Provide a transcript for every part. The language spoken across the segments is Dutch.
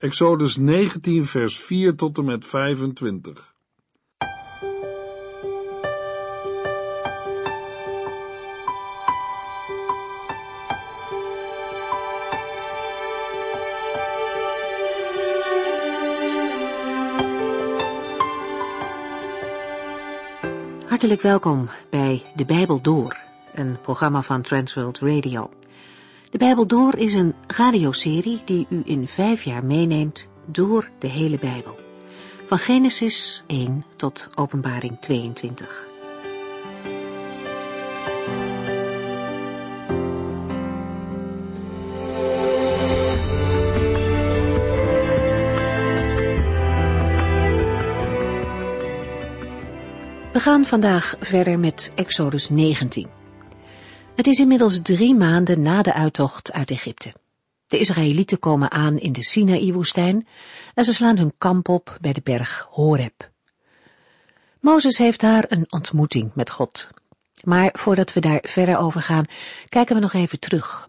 Exodus 19, vers 4 tot en met 25. Hartelijk welkom bij De Bijbel Door, een programma van Transworld Radio. De Bijbel Door is een radioserie die u in vijf jaar meeneemt door de hele Bijbel. Van Genesis 1 tot Openbaring 22. We gaan vandaag verder met Exodus 19. Het is inmiddels drie maanden na de uittocht uit Egypte. De Israëlieten komen aan in de Sinaï-woestijn en ze slaan hun kamp op bij de berg Horeb. Mozes heeft daar een ontmoeting met God. Maar voordat we daar verder over gaan, kijken we nog even terug.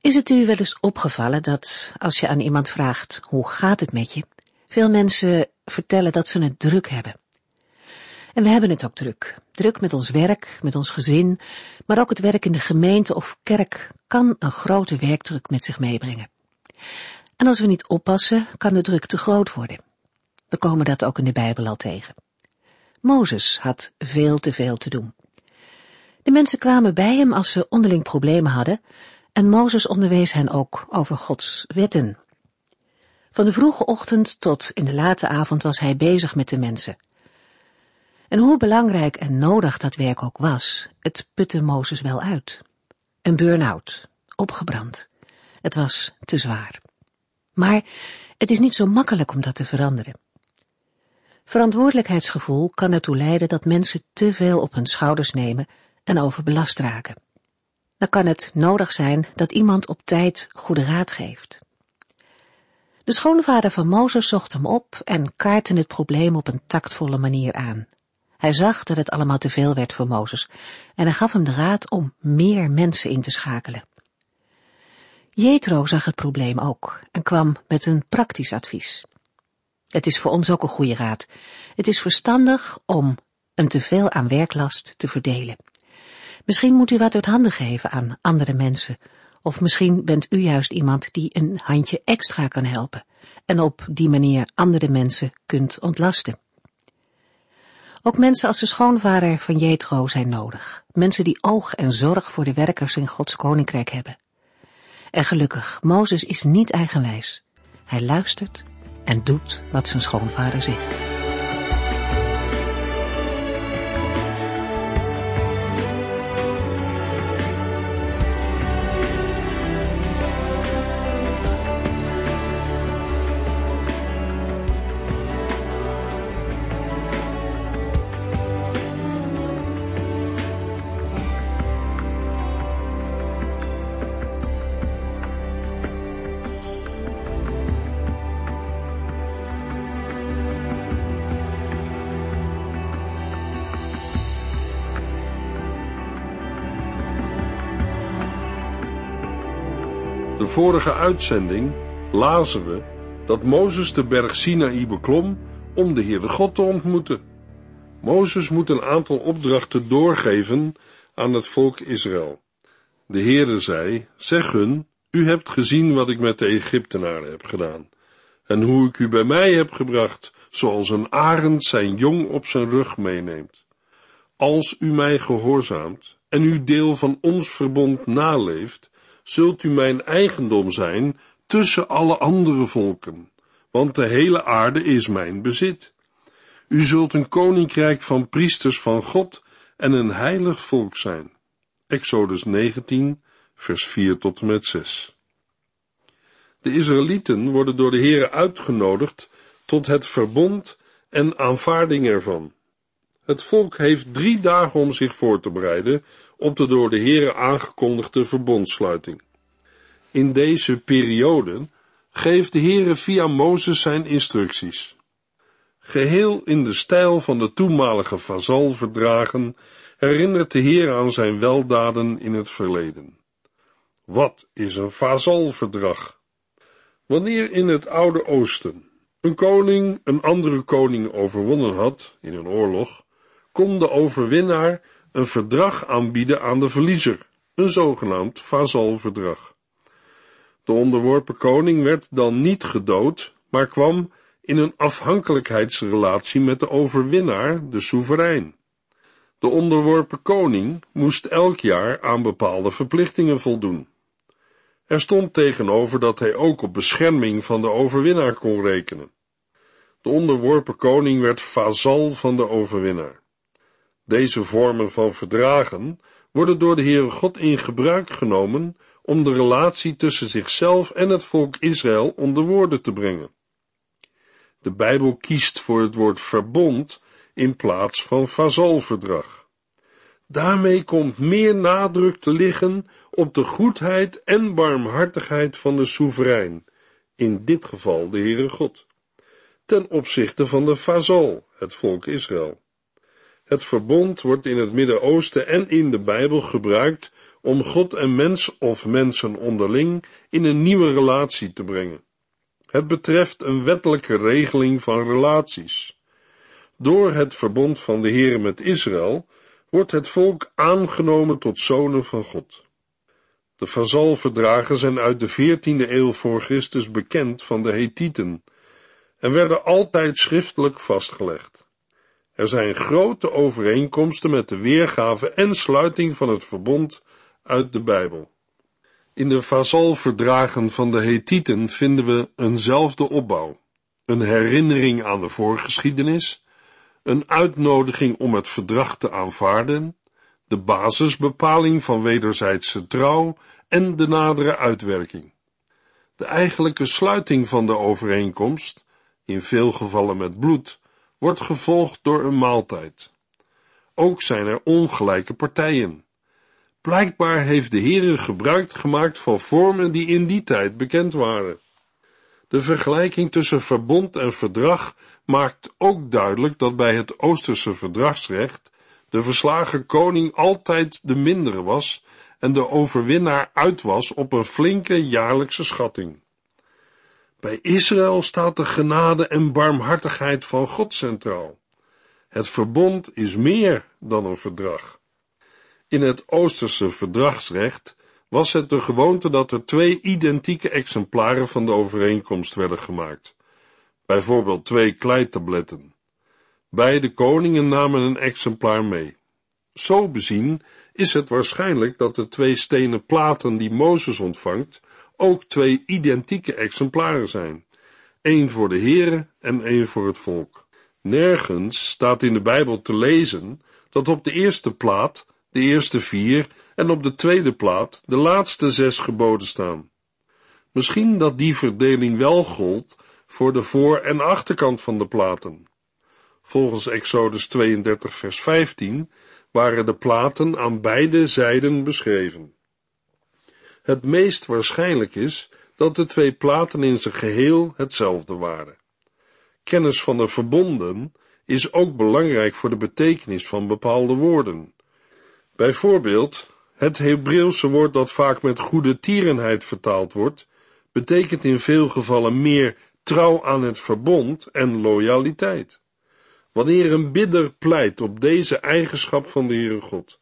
Is het u wel eens opgevallen dat als je aan iemand vraagt hoe gaat het met je, veel mensen vertellen dat ze het druk hebben? En we hebben het ook druk. Druk met ons werk, met ons gezin, maar ook het werk in de gemeente of kerk kan een grote werkdruk met zich meebrengen. En als we niet oppassen, kan de druk te groot worden. We komen dat ook in de Bijbel al tegen. Mozes had veel te veel te doen. De mensen kwamen bij hem als ze onderling problemen hadden, en Mozes onderwees hen ook over Gods wetten. Van de vroege ochtend tot in de late avond was hij bezig met de mensen. En hoe belangrijk en nodig dat werk ook was, het putte Mozes wel uit. Een burn-out, opgebrand. Het was te zwaar. Maar het is niet zo makkelijk om dat te veranderen. Verantwoordelijkheidsgevoel kan ertoe leiden dat mensen te veel op hun schouders nemen en overbelast raken. Dan kan het nodig zijn dat iemand op tijd goede raad geeft. De schoonvader van Mozes zocht hem op en kaartte het probleem op een tactvolle manier aan. Hij zag dat het allemaal te veel werd voor Mozes en hij gaf hem de raad om meer mensen in te schakelen. Jethro zag het probleem ook en kwam met een praktisch advies. Het is voor ons ook een goede raad. Het is verstandig om een teveel aan werklast te verdelen. Misschien moet u wat uit handen geven aan andere mensen, of misschien bent u juist iemand die een handje extra kan helpen en op die manier andere mensen kunt ontlasten. Ook mensen als de schoonvader van Jethro zijn nodig. Mensen die oog en zorg voor de werkers in Gods koninkrijk hebben. En gelukkig, Mozes is niet eigenwijs. Hij luistert en doet wat zijn schoonvader zegt. Vorige uitzending lazen we dat Mozes de berg Sinaï beklom om de Heere God te ontmoeten. Mozes moet een aantal opdrachten doorgeven aan het volk Israël. De Heere zei, zeg hun, u hebt gezien wat ik met de Egyptenaren heb gedaan, en hoe ik u bij mij heb gebracht, zoals een arend zijn jong op zijn rug meeneemt. Als u mij gehoorzaamt en uw deel van ons verbond naleeft, zult u mijn eigendom zijn tussen alle andere volken, want de hele aarde is mijn bezit. U zult een koninkrijk van priesters van God en een heilig volk zijn. Exodus 19, vers 4 tot en met 6. De Israëlieten worden door de Heere uitgenodigd tot het verbond en aanvaarding ervan. Het volk heeft drie dagen om zich voor te bereiden op de door de Heere aangekondigde verbondsluiting. In deze periode geeft de Heere via Mozes zijn instructies. Geheel in de stijl van de toenmalige vazalverdragen herinnert de Heer aan zijn weldaden in het verleden. Wat is een vazalverdrag? Wanneer in het Oude Oosten een koning een andere koning overwonnen had in een oorlog, kon de overwinnaar een verdrag aanbieden aan de verliezer, een zogenaamd vazalverdrag. De onderworpen koning werd dan niet gedood, maar kwam in een afhankelijkheidsrelatie met de overwinnaar, de soeverein. De onderworpen koning moest elk jaar aan bepaalde verplichtingen voldoen. Er stond tegenover dat hij ook op bescherming van de overwinnaar kon rekenen. De onderworpen koning werd vazal van de overwinnaar. Deze vormen van verdragen worden door de Heere God in gebruik genomen om de relatie tussen zichzelf en het volk Israël onder woorden te brengen. De Bijbel kiest voor het woord verbond in plaats van vazalverdrag. Daarmee komt meer nadruk te liggen op de goedheid en barmhartigheid van de soeverein, in dit geval de Heere God, ten opzichte van de vazal, het volk Israël. Het verbond wordt in het Midden-Oosten en in de Bijbel gebruikt om God en mens of mensen onderling in een nieuwe relatie te brengen. Het betreft een wettelijke regeling van relaties. Door het verbond van de Heer met Israël wordt het volk aangenomen tot zonen van God. De vazalverdragen zijn uit de 14e eeuw voor Christus bekend van de Hethieten en werden altijd schriftelijk vastgelegd. Er zijn grote overeenkomsten met de weergave en sluiting van het verbond uit de Bijbel. In de vazalverdragen van de Hethieten vinden we eenzelfde opbouw, een herinnering aan de voorgeschiedenis, een uitnodiging om het verdrag te aanvaarden, de basisbepaling van wederzijdse trouw en de nadere uitwerking. De eigenlijke sluiting van de overeenkomst, in veel gevallen met bloed, wordt gevolgd door een maaltijd. Ook zijn er ongelijke partijen. Blijkbaar heeft de Heere gebruik gemaakt van vormen die in die tijd bekend waren. De vergelijking tussen verbond en verdrag maakt ook duidelijk dat bij het Oosterse verdragsrecht de verslagen koning altijd de mindere was en de overwinnaar uit was op een flinke jaarlijkse schatting. Bij Israël staat de genade en barmhartigheid van God centraal. Het verbond is meer dan een verdrag. In het Oosterse verdragsrecht was het de gewoonte dat er twee identieke exemplaren van de overeenkomst werden gemaakt, bijvoorbeeld twee kleitabletten. Beide koningen namen een exemplaar mee. Zo bezien is het waarschijnlijk dat de twee stenen platen die Mozes ontvangt ook twee identieke exemplaren zijn, één voor de Here en één voor het volk. Nergens staat in de Bijbel te lezen dat op de eerste plaat de eerste vier en op de tweede plaat de laatste zes geboden staan. Misschien dat die verdeling wel gold voor de voor- en achterkant van de platen. Volgens Exodus 32 vers 15 waren de platen aan beide zijden beschreven. Het meest waarschijnlijk is dat de twee platen in zijn geheel hetzelfde waren. Kennis van de verbonden is ook belangrijk voor de betekenis van bepaalde woorden. Bijvoorbeeld, het Hebreeuwse woord dat vaak met goede tierenheid vertaald wordt, betekent in veel gevallen meer trouw aan het verbond en loyaliteit. Wanneer een bidder pleit op deze eigenschap van de Heere God,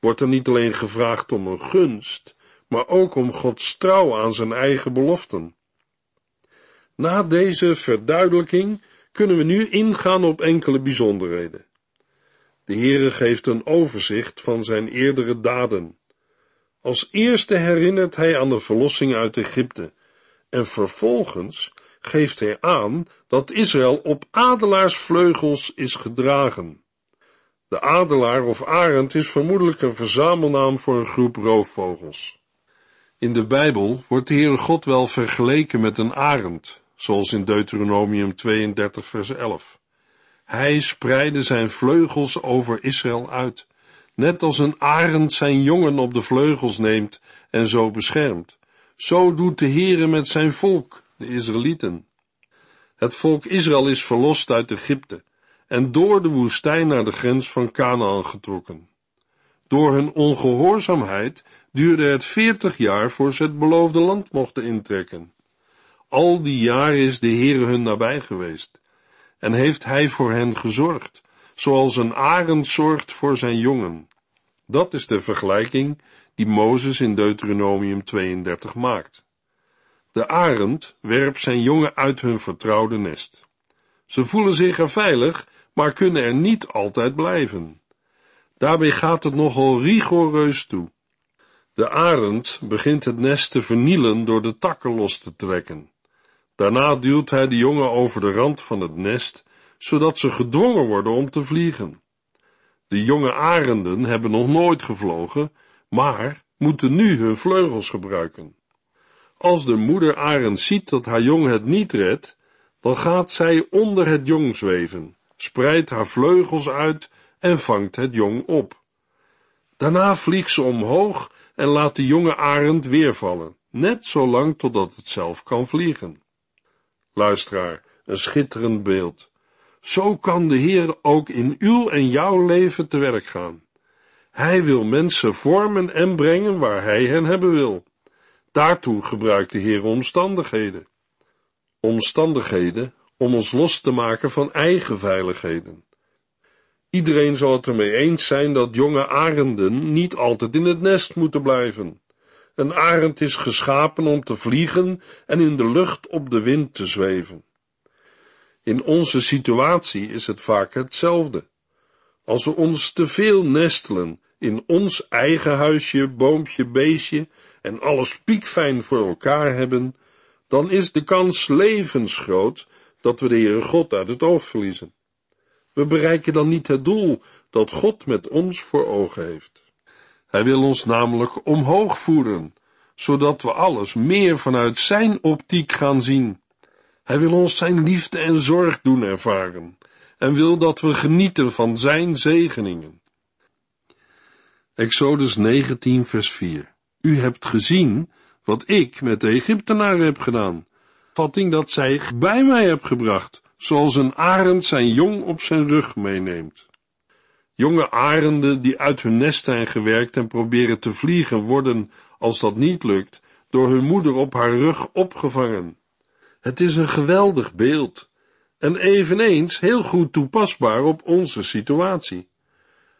wordt er niet alleen gevraagd om een gunst, maar ook om Gods trouw aan zijn eigen beloften. Na deze verduidelijking kunnen we nu ingaan op enkele bijzonderheden. De Heere geeft een overzicht van zijn eerdere daden. Als eerste herinnert hij aan de verlossing uit Egypte en vervolgens geeft hij aan dat Israël op adelaarsvleugels is gedragen. De adelaar of arend is vermoedelijk een verzamelnaam voor een groep roofvogels. In de Bijbel wordt de Heere God wel vergeleken met een arend, zoals in Deuteronomium 32 vers 11. Hij spreidde zijn vleugels over Israël uit, net als een arend zijn jongen op de vleugels neemt en zo beschermt. Zo doet de Heere met zijn volk, de Israëlieten. Het volk Israël is verlost uit Egypte en door de woestijn naar de grens van Canaan getrokken. Door hun ongehoorzaamheid duurde het veertig jaar voor ze het beloofde land mochten intrekken. Al die jaren is de Heere hun nabij geweest en heeft hij voor hen gezorgd, zoals een arend zorgt voor zijn jongen. Dat is de vergelijking die Mozes in Deuteronomium 32 maakt. De arend werpt zijn jongen uit hun vertrouwde nest. Ze voelen zich er veilig, maar kunnen er niet altijd blijven. Daarbij gaat het nogal rigoureus toe. De arend begint het nest te vernielen door de takken los te trekken. Daarna duwt hij de jongen over de rand van het nest, zodat ze gedwongen worden om te vliegen. De jonge arenden hebben nog nooit gevlogen, maar moeten nu hun vleugels gebruiken. Als de moeder arend ziet dat haar jong het niet redt, dan gaat zij onder het jong zweven, spreidt haar vleugels uit en vangt het jong op. Daarna vliegt ze omhoog en laat de jonge arend weer vallen, net zo lang totdat het zelf kan vliegen. Luisteraar, een schitterend beeld. Zo kan de Heer ook in uw en jouw leven te werk gaan. Hij wil mensen vormen en brengen waar hij hen hebben wil. Daartoe gebruikt de Heer omstandigheden. Omstandigheden om ons los te maken van eigen veiligheden. Iedereen zal het ermee eens zijn dat jonge arenden niet altijd in het nest moeten blijven. Een arend is geschapen om te vliegen en in de lucht op de wind te zweven. In onze situatie is het vaak hetzelfde. Als we ons te veel nestelen in ons eigen huisje, boompje, beestje en alles piekfijn voor elkaar hebben, dan is de kans levensgroot dat we de Heere God uit het oog verliezen. We bereiken dan niet het doel dat God met ons voor ogen heeft. Hij wil ons namelijk omhoog voeren, zodat we alles meer vanuit zijn optiek gaan zien. Hij wil ons zijn liefde en zorg doen ervaren en wil dat we genieten van zijn zegeningen. Exodus 19 vers 4 U hebt gezien wat ik met de Egyptenaren heb gedaan, vatting dat zij bij mij heb gebracht, zoals een arend zijn jong op zijn rug meeneemt. Jonge arenden die uit hun nest zijn gewerkt en proberen te vliegen, worden, als dat niet lukt, door hun moeder op haar rug opgevangen. Het is een geweldig beeld en eveneens heel goed toepasbaar op onze situatie.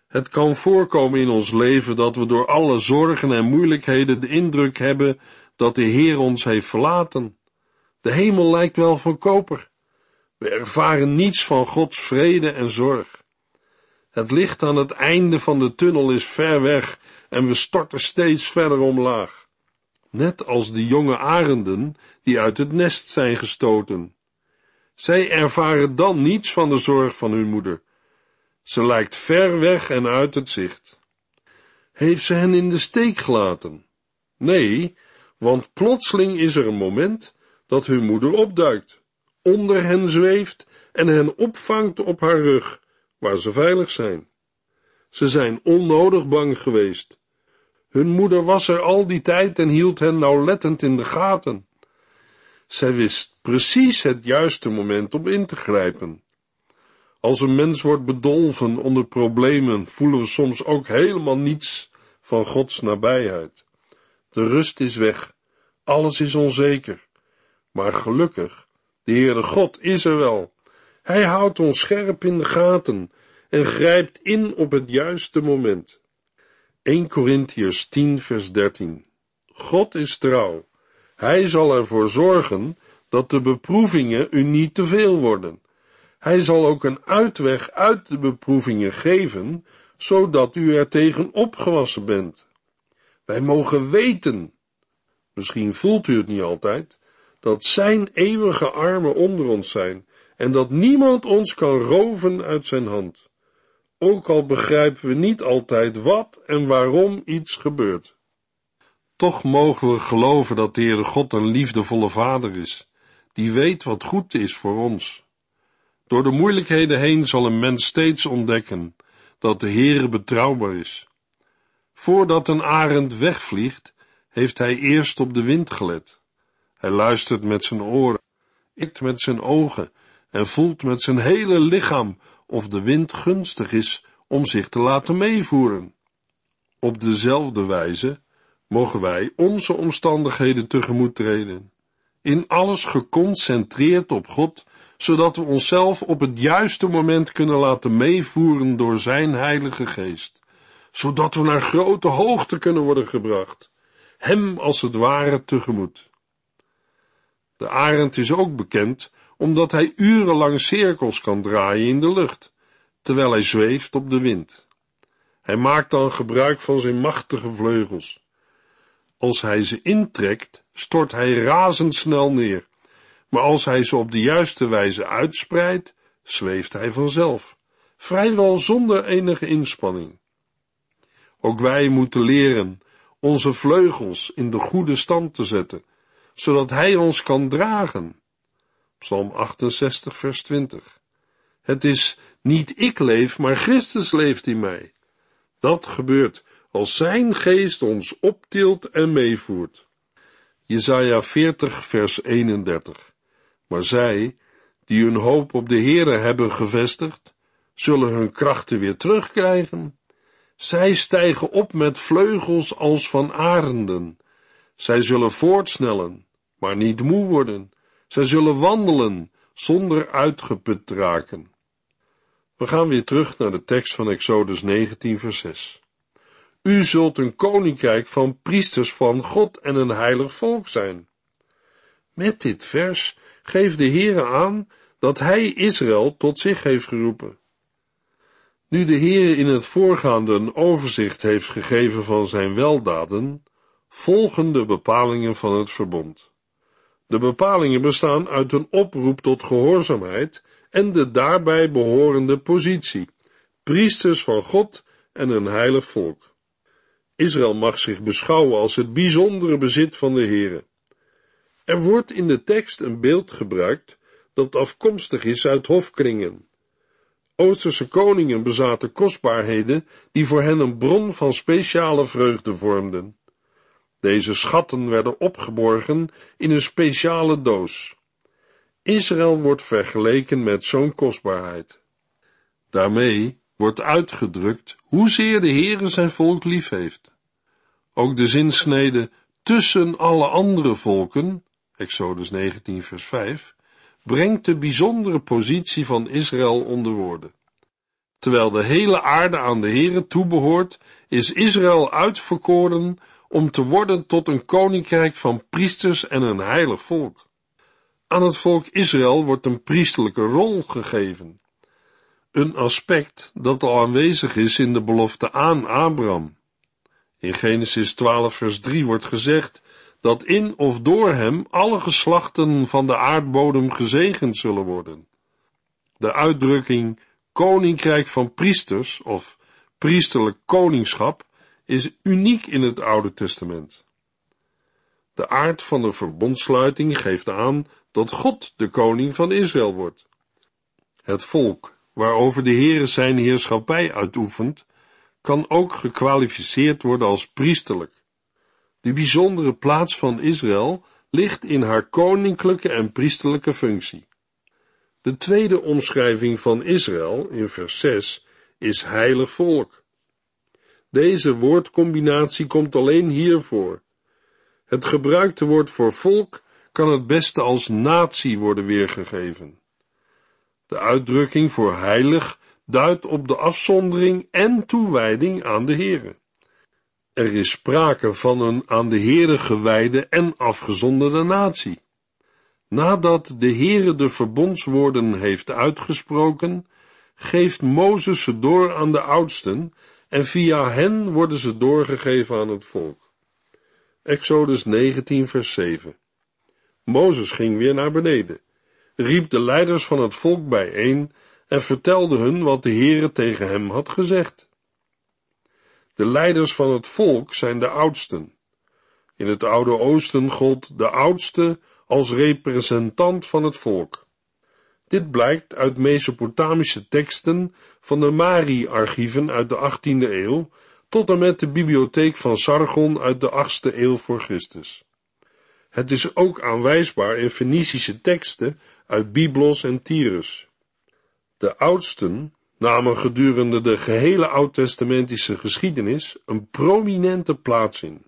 Het kan voorkomen in ons leven dat we door alle zorgen en moeilijkheden de indruk hebben dat de Heer ons heeft verlaten. De hemel lijkt wel van koper. We ervaren niets van Gods vrede en zorg. Het licht aan het einde van de tunnel is ver weg en we storten steeds verder omlaag. Net als de jonge arenden die uit het nest zijn gestoten. Zij ervaren dan niets van de zorg van hun moeder. Ze lijkt ver weg en uit het zicht. Heeft ze hen in de steek gelaten? Nee, want plotseling is er een moment dat hun moeder opduikt, onder hen zweeft en hen opvangt op haar rug, waar ze veilig zijn. Ze zijn onnodig bang geweest. Hun moeder was er al die tijd en hield hen nauwlettend in de gaten. Zij wist precies het juiste moment om in te grijpen. Als een mens wordt bedolven onder problemen, voelen we soms ook helemaal niets van Gods nabijheid. De rust is weg, alles is onzeker. Maar gelukkig, de Heere God is er wel. Hij houdt ons scherp in de gaten en grijpt in op het juiste moment. 1 Corinthiërs 10 vers 13 God is trouw. Hij zal ervoor zorgen dat de beproevingen u niet te veel worden. Hij zal ook een uitweg uit de beproevingen geven, zodat u er tegen opgewassen bent. Wij mogen weten, misschien voelt u het niet altijd, dat zijn eeuwige armen onder ons zijn en dat niemand ons kan roven uit zijn hand. Ook al begrijpen we niet altijd wat en waarom iets gebeurt. Toch mogen we geloven dat de Heere God een liefdevolle Vader is, die weet wat goed is voor ons. Door de moeilijkheden heen zal een mens steeds ontdekken dat de Heere betrouwbaar is. Voordat een arend wegvliegt, heeft hij eerst op de wind gelet. Hij luistert met zijn oren, ikt met zijn ogen en voelt met zijn hele lichaam of de wind gunstig is om zich te laten meevoeren. Op dezelfde wijze mogen wij onze omstandigheden tegemoet treden. in alles geconcentreerd op God, zodat we onszelf op het juiste moment kunnen laten meevoeren door Zijn Heilige Geest, zodat we naar grote hoogte kunnen worden gebracht, Hem als het ware tegemoet. De arend is ook bekend omdat hij urenlang cirkels kan draaien in de lucht, terwijl hij zweeft op de wind. Hij maakt dan gebruik van zijn machtige vleugels. Als hij ze intrekt, stort hij razendsnel neer, maar als hij ze op de juiste wijze uitspreidt, zweeft hij vanzelf, vrijwel zonder enige inspanning. Ook wij moeten leren onze vleugels in de goede stand te zetten, zodat hij ons kan dragen. Psalm 68, vers 20. Het is niet ik leef, maar Christus leeft in mij. Dat gebeurt als zijn geest ons optilt en meevoert. Jesaja 40 vers 31. Maar zij, die hun hoop op de Heere hebben gevestigd, zullen hun krachten weer terugkrijgen. Zij stijgen op met vleugels als van arenden. Zij zullen voortsnellen, maar niet moe worden. Zij zullen wandelen zonder uitgeput te raken. We gaan weer terug naar de tekst van Exodus 19 vers 6. U zult een koninkrijk van priesters van God en een heilig volk zijn. Met dit vers geeft de Heere aan dat hij Israël tot zich heeft geroepen. Nu de Heere in het voorgaande een overzicht heeft gegeven van zijn weldaden, volgen de bepalingen van het verbond. De bepalingen bestaan uit een oproep tot gehoorzaamheid en de daarbij behorende positie, priesters van God en een heilig volk. Israël mag zich beschouwen als het bijzondere bezit van de Heere. Er wordt in de tekst een beeld gebruikt dat afkomstig is uit hofkringen. Oosterse koningen bezaten kostbaarheden die voor hen een bron van speciale vreugde vormden. Deze schatten werden opgeborgen in een speciale doos. Israël wordt vergeleken met zo'n kostbaarheid. Daarmee wordt uitgedrukt hoezeer de Heere zijn volk lief heeft. Ook de zinsnede tussen alle andere volken, Exodus 19 vers 5, brengt de bijzondere positie van Israël onder woorden. Terwijl de hele aarde aan de Heere toebehoort, is Israël uitverkoren om te worden tot een koninkrijk van priesters en een heilig volk. Aan het volk Israël wordt een priestelijke rol gegeven. Een aspect dat al aanwezig is in de belofte aan Abraham. In Genesis 12 vers 3 wordt gezegd dat in of door hem alle geslachten van de aardbodem gezegend zullen worden. De uitdrukking koninkrijk van priesters of priesterlijk koningschap is uniek in het Oude Testament. De aard van de verbondsluiting geeft aan dat God de koning van Israël wordt. Het volk, waarover de Heere zijn heerschappij uitoefent, kan ook gekwalificeerd worden als priesterlijk. De bijzondere plaats van Israël ligt in haar koninklijke en priesterlijke functie. De tweede omschrijving van Israël in vers 6 is heilig volk. Deze woordcombinatie komt alleen hier voor. Het gebruikte woord voor volk kan het beste als natie worden weergegeven. De uitdrukking voor heilig duidt op de afzondering en toewijding aan de Heere. Er is sprake van een aan de Heere gewijde en afgezonderde natie. Nadat de Heere de verbondswoorden heeft uitgesproken, geeft Mozes ze door aan de oudsten en via hen worden ze doorgegeven aan het volk. Exodus 19 vers 7 Mozes ging weer naar beneden, riep de leiders van het volk bijeen en vertelde hun wat de Heere tegen hem had gezegd. De leiders van het volk zijn de oudsten. In het Oude Oosten gold de oudste als representant van het volk. Dit blijkt uit Mesopotamische teksten van de Mari-archieven uit de 18e eeuw tot en met de bibliotheek van Sargon uit de 8e eeuw voor Christus. Het is ook aanwijsbaar in Fenicische teksten uit Byblos en Tyrus. De oudsten namen gedurende de gehele oud-testamentische geschiedenis een prominente plaats in.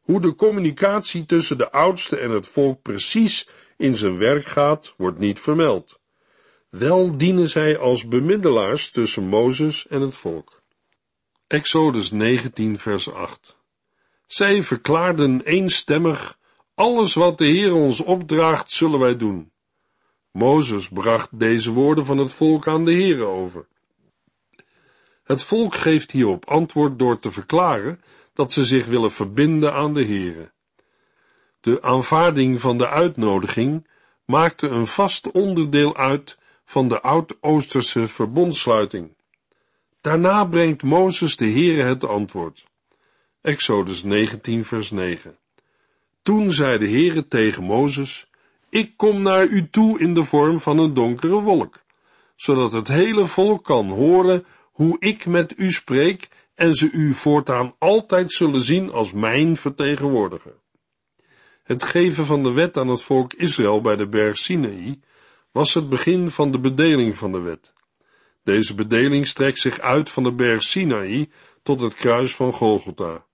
Hoe de communicatie tussen de oudste en het volk precies in zijn werk gaat, wordt niet vermeld. Wel dienen zij als bemiddelaars tussen Mozes en het volk. Exodus 19 vers 8 Zij verklaarden eenstemmig, alles wat de Heer ons opdraagt, zullen wij doen. Mozes bracht deze woorden van het volk aan de Heer over. Het volk geeft hierop antwoord door te verklaren dat ze zich willen verbinden aan de Heere. De aanvaarding van de uitnodiging maakte een vast onderdeel uit van de Oud-Oosterse verbondsluiting. Daarna brengt Mozes de Heere het antwoord. Exodus 19 vers 9 Toen zei de Heere tegen Mozes, Ik kom naar u toe in de vorm van een donkere wolk, zodat het hele volk kan horen hoe ik met u spreek en ze u voortaan altijd zullen zien als mijn vertegenwoordiger. Het geven van de wet aan het volk Israël bij de berg Sinaï was het begin van de bedeling van de wet. Deze bedeling strekt zich uit van de berg Sinaï tot het kruis van Golgotha.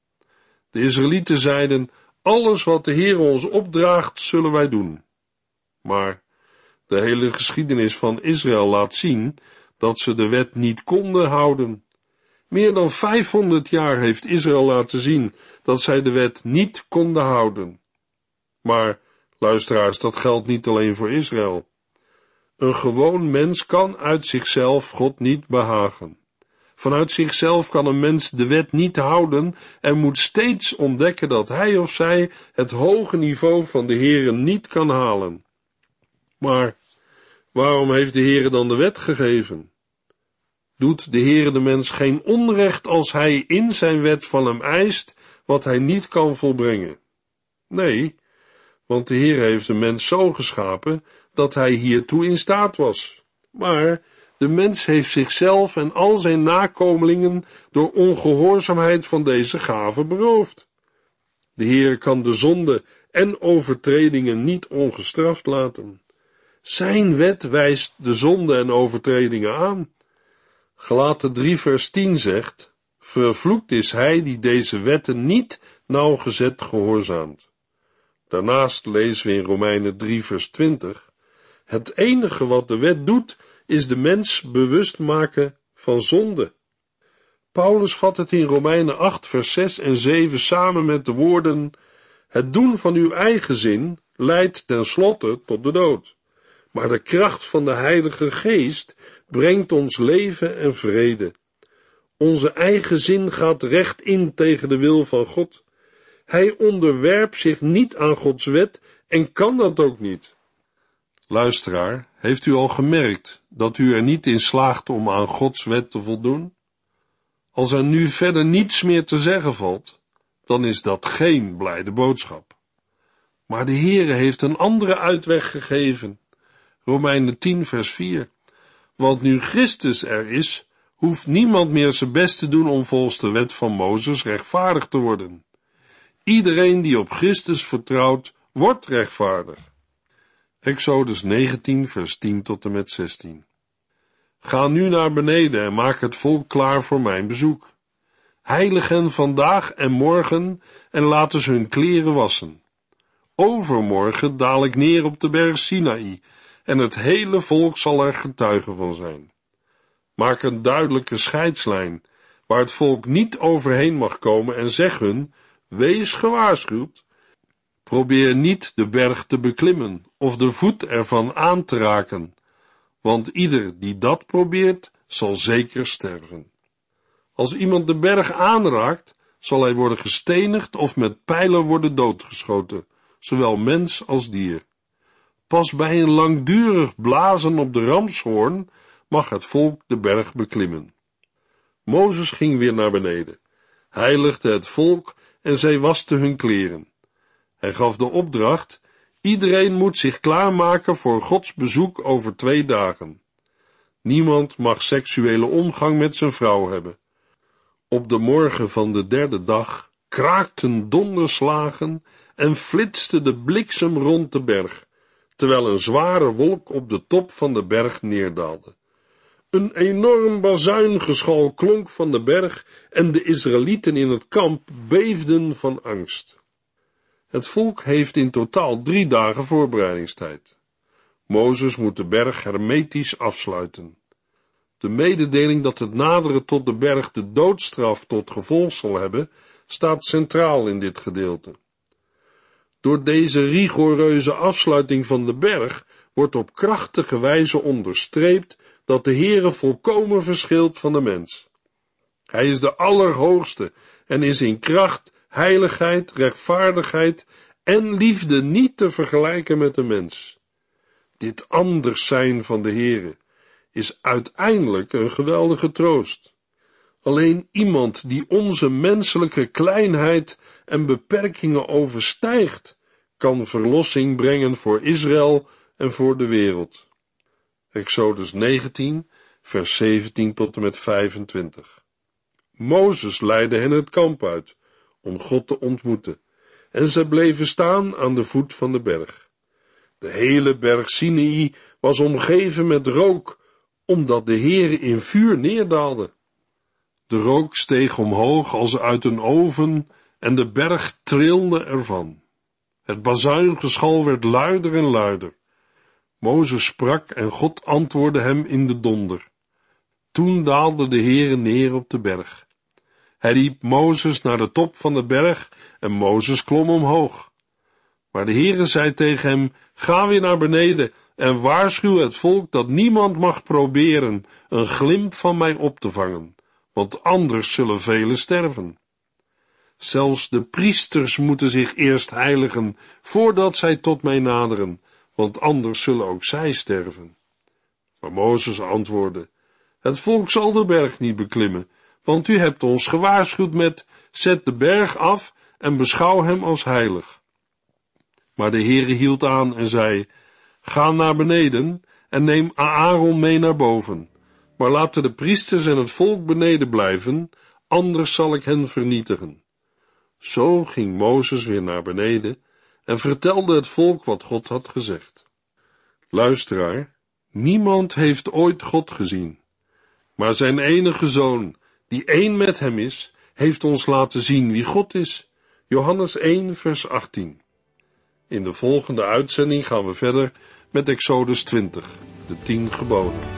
De Israëlieten zeiden, alles wat de Heer ons opdraagt, zullen wij doen. Maar de hele geschiedenis van Israël laat zien dat ze de wet niet konden houden. Meer dan 500 jaar heeft Israël laten zien dat zij de wet niet konden houden. Maar, luisteraars, dat geldt niet alleen voor Israël. Een gewoon mens kan uit zichzelf God niet behagen. Vanuit zichzelf kan een mens de wet niet houden en moet steeds ontdekken dat hij of zij het hoge niveau van de Heere niet kan halen. Maar waarom heeft de Heere dan de wet gegeven? Doet de Heere de mens geen onrecht als hij in zijn wet van hem eist wat hij niet kan volbrengen? Nee, want de Heer heeft de mens zo geschapen dat hij hiertoe in staat was. Maar de mens heeft zichzelf en al zijn nakomelingen door ongehoorzaamheid van deze gave beroofd. De Heer kan de zonde en overtredingen niet ongestraft laten. Zijn wet wijst de zonde en overtredingen aan. Gelaten 3 vers 10 zegt, vervloekt is hij die deze wetten niet nauwgezet gehoorzaamt. Daarnaast lezen we in Romeinen 3 vers 20, het enige wat de wet doet, is de mens bewust maken van zonde. Paulus vat het in Romeinen 8 vers 6 en 7 samen met de woorden, het doen van uw eigen zin leidt ten slotte tot de dood. Maar de kracht van de Heilige Geest brengt ons leven en vrede. Onze eigen zin gaat recht in tegen de wil van God. Hij onderwerpt zich niet aan Gods wet en kan dat ook niet. Luisteraar, heeft u al gemerkt dat u er niet in slaagt om aan Gods wet te voldoen? Als er nu verder niets meer te zeggen valt, dan is dat geen blijde boodschap. Maar de Heere heeft een andere uitweg gegeven. Romeinen 10 vers 4. Want nu Christus er is, hoeft niemand meer zijn best te doen om volgens de wet van Mozes rechtvaardig te worden. Iedereen die op Christus vertrouwt, wordt rechtvaardig. Exodus 19, vers 10 tot en met 16. Ga nu naar beneden en maak het volk klaar voor mijn bezoek. Heilig hen vandaag en morgen en laten ze hun kleren wassen. Overmorgen daal ik neer op de berg Sinaï en het hele volk zal er getuige van zijn. Maak een duidelijke scheidslijn, waar het volk niet overheen mag komen en zeg hun, wees gewaarschuwd. Probeer niet de berg te beklimmen of de voet ervan aan te raken, want ieder die dat probeert, zal zeker sterven. Als iemand de berg aanraakt, zal hij worden gestenigd of met pijlen worden doodgeschoten, zowel mens als dier. Pas bij een langdurig blazen op de ramshoorn mag het volk de berg beklimmen. Mozes ging weer naar beneden, heiligde het volk en zij waste hun kleren. Hij gaf de opdracht, iedereen moet zich klaarmaken voor Gods bezoek over twee dagen. Niemand mag seksuele omgang met zijn vrouw hebben. Op de morgen van de derde dag kraakten donderslagen en flitste de bliksem rond de berg terwijl een zware wolk op de top van de berg neerdaalde. Een enorm bazuingeschal klonk van de berg en de Israëlieten in het kamp beefden van angst. Het volk heeft in totaal drie dagen voorbereidingstijd. Mozes moet de berg hermetisch afsluiten. De mededeling dat het naderen tot de berg de doodstraf tot gevolg zal hebben, staat centraal in dit gedeelte. Door deze rigoureuze afsluiting van de berg wordt op krachtige wijze onderstreept dat de Heere volkomen verschilt van de mens. Hij is de Allerhoogste en is in kracht, heiligheid, rechtvaardigheid en liefde niet te vergelijken met de mens. Dit anders zijn van de Heere is uiteindelijk een geweldige troost. Alleen iemand die onze menselijke kleinheid en beperkingen overstijgt, kan verlossing brengen voor Israël en voor de wereld. Exodus 19, vers 17 tot en met 25. Mozes leidde hen het kamp uit om God te ontmoeten, en zij bleven staan aan de voet van de berg. De hele berg Sinai was omgeven met rook, omdat de Heere in vuur neerdaalde. De rook steeg omhoog als uit een oven en de berg trilde ervan. Het bazuingeschal werd luider en luider. Mozes sprak en God antwoordde hem in de donder. Toen daalde de Heere neer op de berg. Hij riep Mozes naar de top van de berg en Mozes klom omhoog. Maar de Heere zei tegen hem, ga weer naar beneden en waarschuw het volk dat niemand mag proberen een glimp van mij op te vangen, want anders zullen velen sterven. Zelfs de priesters moeten zich eerst heiligen, voordat zij tot mij naderen, want anders zullen ook zij sterven. Maar Mozes antwoordde, het volk zal de berg niet beklimmen, want u hebt ons gewaarschuwd met, zet de berg af en beschouw hem als heilig. Maar de Heere hield aan en zei, ga naar beneden en neem Aaron mee naar boven, maar laten de priesters en het volk beneden blijven, anders zal ik hen vernietigen. Zo ging Mozes weer naar beneden en vertelde het volk wat God had gezegd. Luisteraar, niemand heeft ooit God gezien, maar zijn enige zoon, die één met hem is, heeft ons laten zien wie God is. Johannes 1, vers 18. In de volgende uitzending gaan we verder met Exodus 20, de tien geboden.